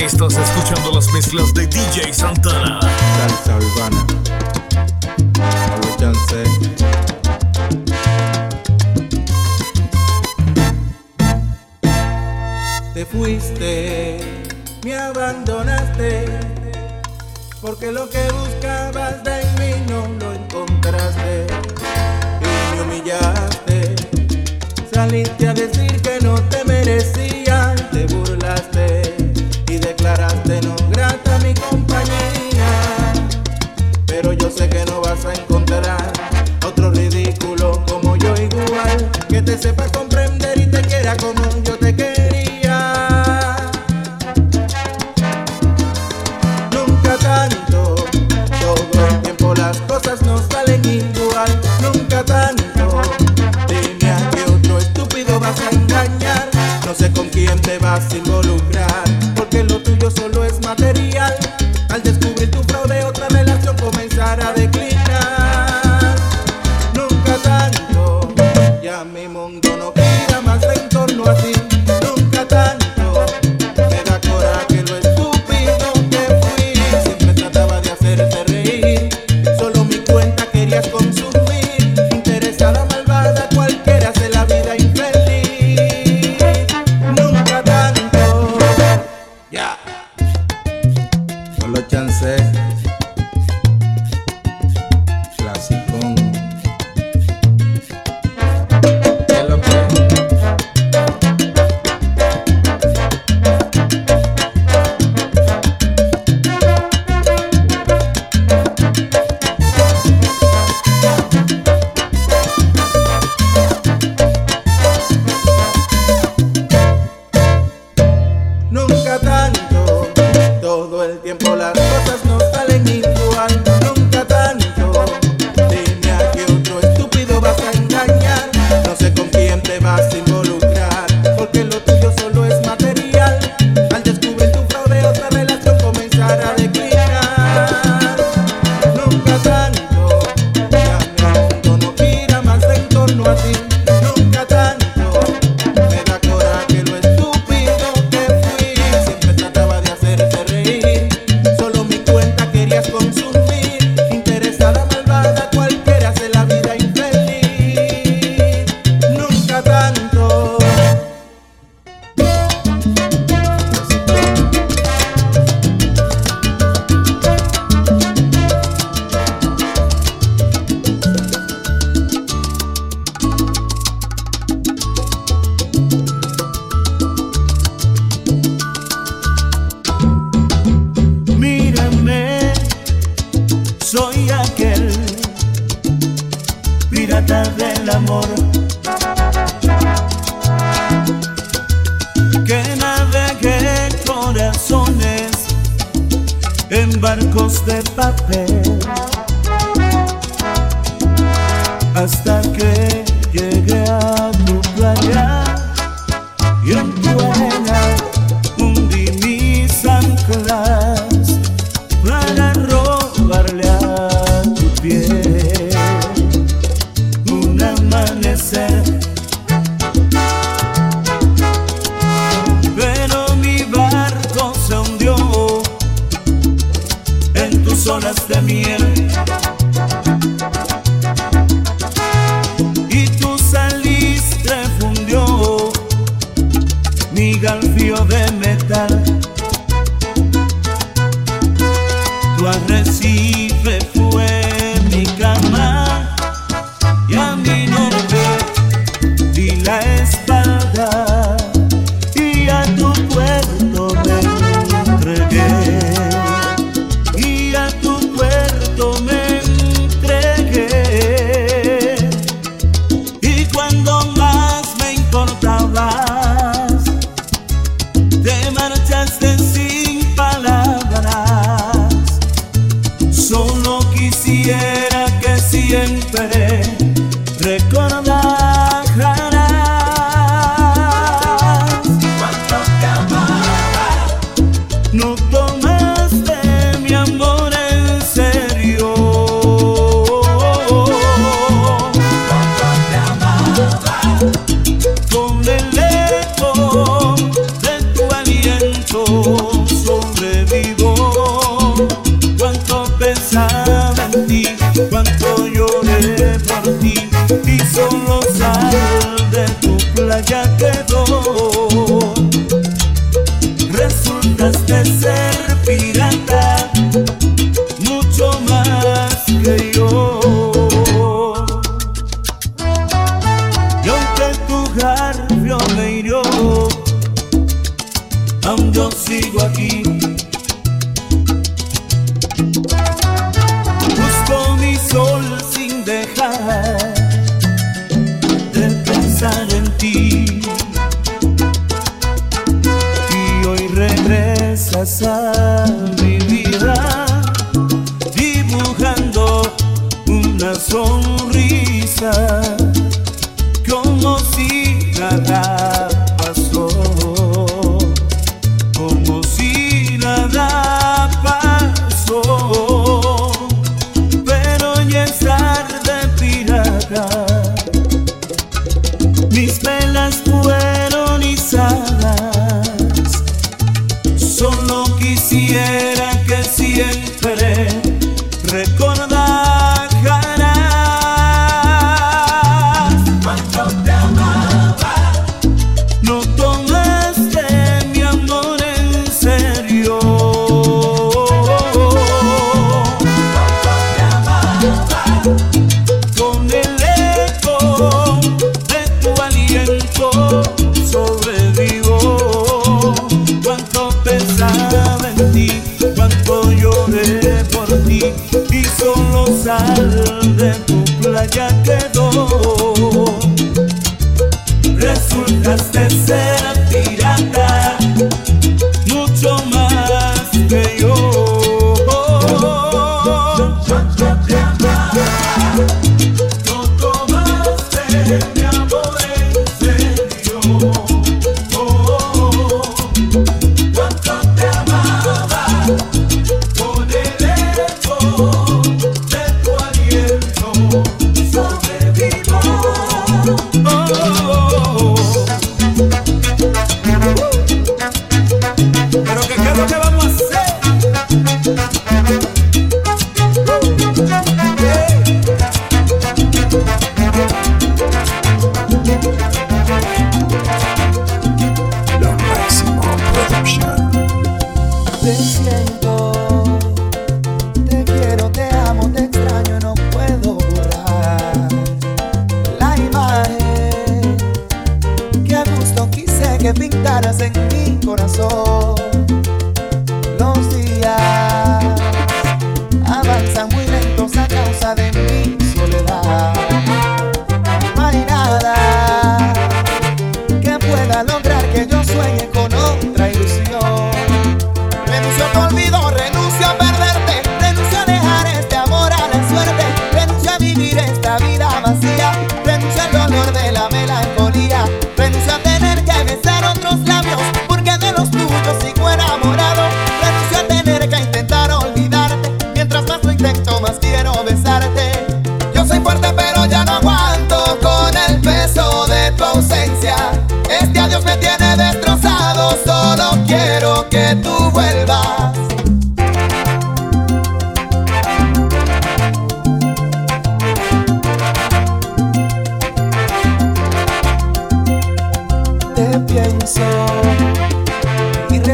Estás escuchando las mezclas de DJ Santana. Salsa urbana. Te fuiste, me abandonaste, porque lo que buscabas de mí no lo encontraste. Y me humillaste, saliste a decir que hasta They might not just de pensar en ti. Y hoy regresas a mi vida dibujando una sonrisa. mis velas mueren.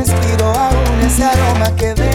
respiro aún ese aroma que de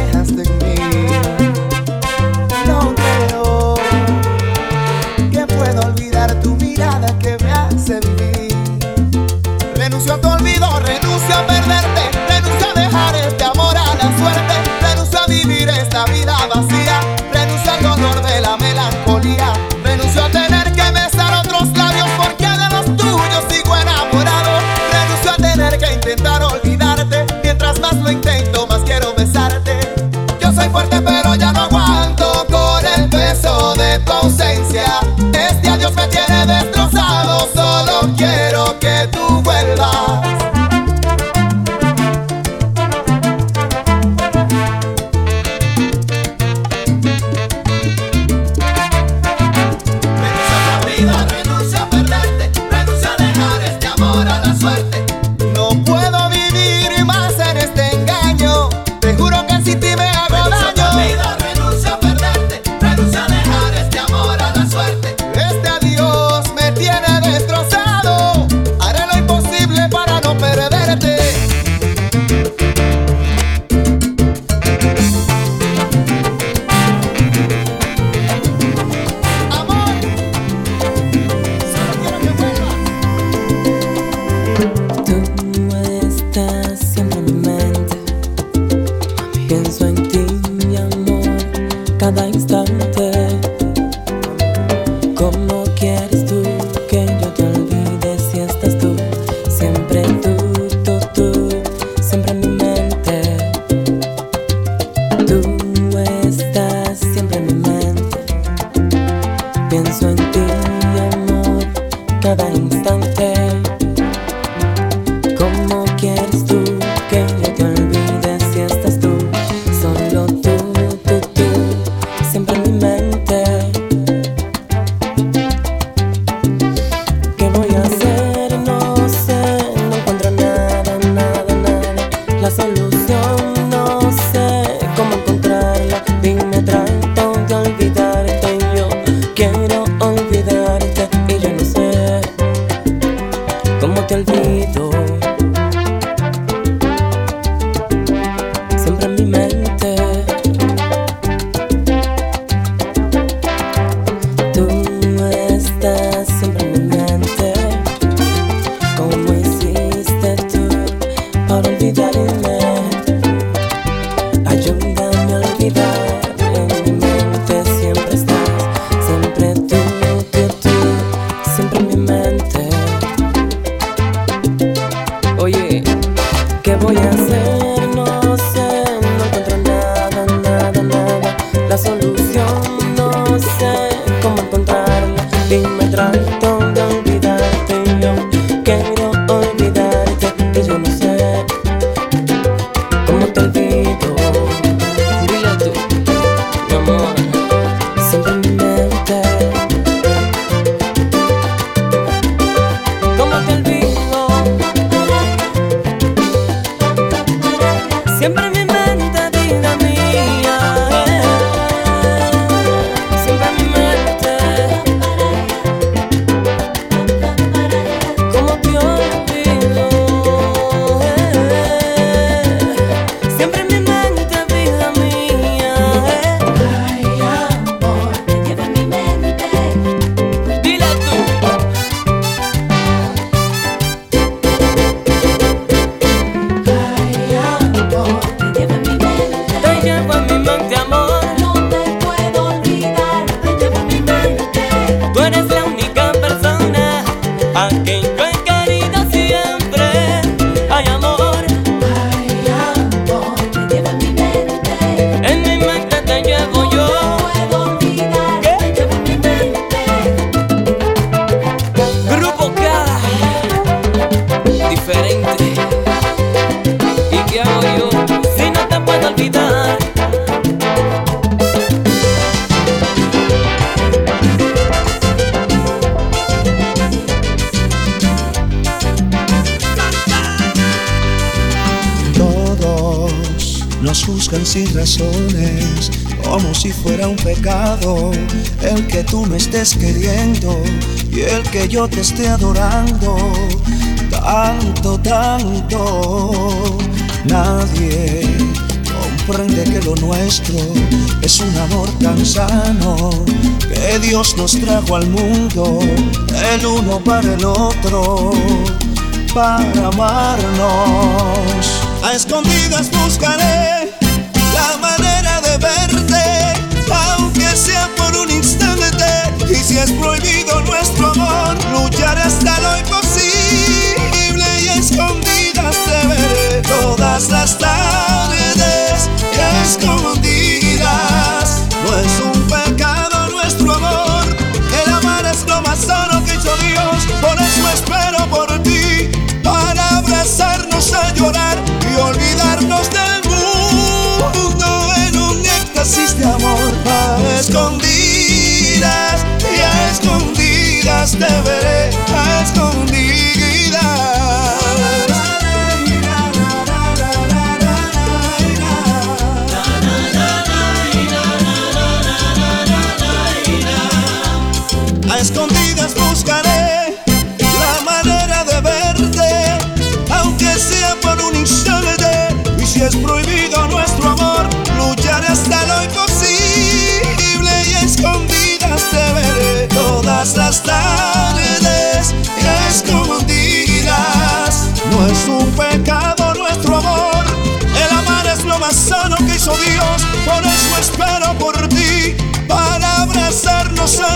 solución. Sin razones, como si fuera un pecado el que tú me estés queriendo y el que yo te esté adorando. Tanto, tanto, nadie comprende que lo nuestro es un amor tan sano que Dios nos trajo al mundo, el uno para el otro, para amarnos. A escondidas buscaré la manera de verte, aunque sea por un instante. Y si es prohibido nuestro amor, lucharé hasta lo imposible y escondidas te veré todas las tardes y escondidas. Te veré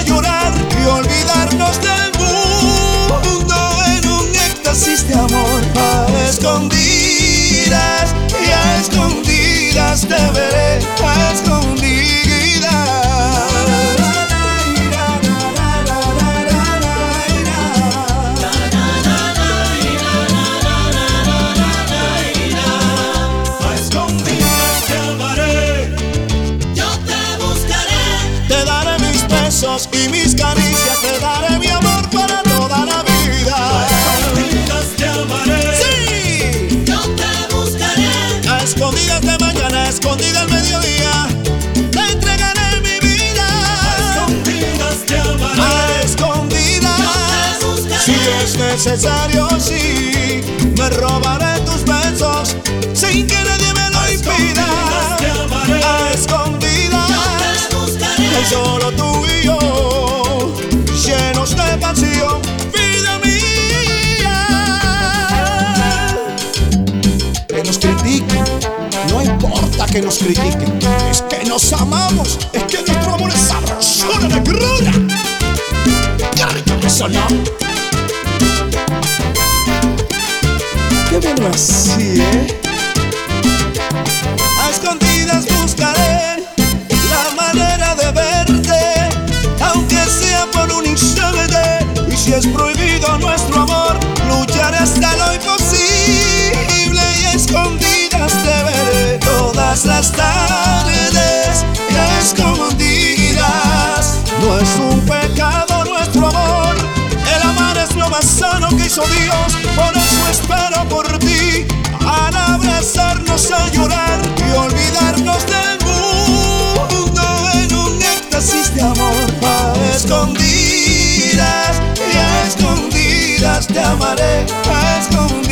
llorar y olvidarnos del mundo en un éxtasis de amor. A escondidas necesario, sí. Me robaré tus besos sin que nadie me lo impida. A escondidas, yo solo tú y yo, llenos de pasión, vida mía. Que nos critiquen, no importa que nos critiquen, es que nos amamos, es que nuestro amor es sabrosura de grura. ¡Qué! ¿Eh? A escondidas buscaré la manera de verte, aunque sea por un instante. Y si es prohibido nuestro amor, lucharé hasta lo imposible y a escondidas te veré todas las tardes. Y escondidas no es un pecado Dios, por eso espero por ti, al abrazarnos a llorar y olvidarnos del mundo en un éxtasis de amor. A escondidas, y a escondidas te amaré, a escondidas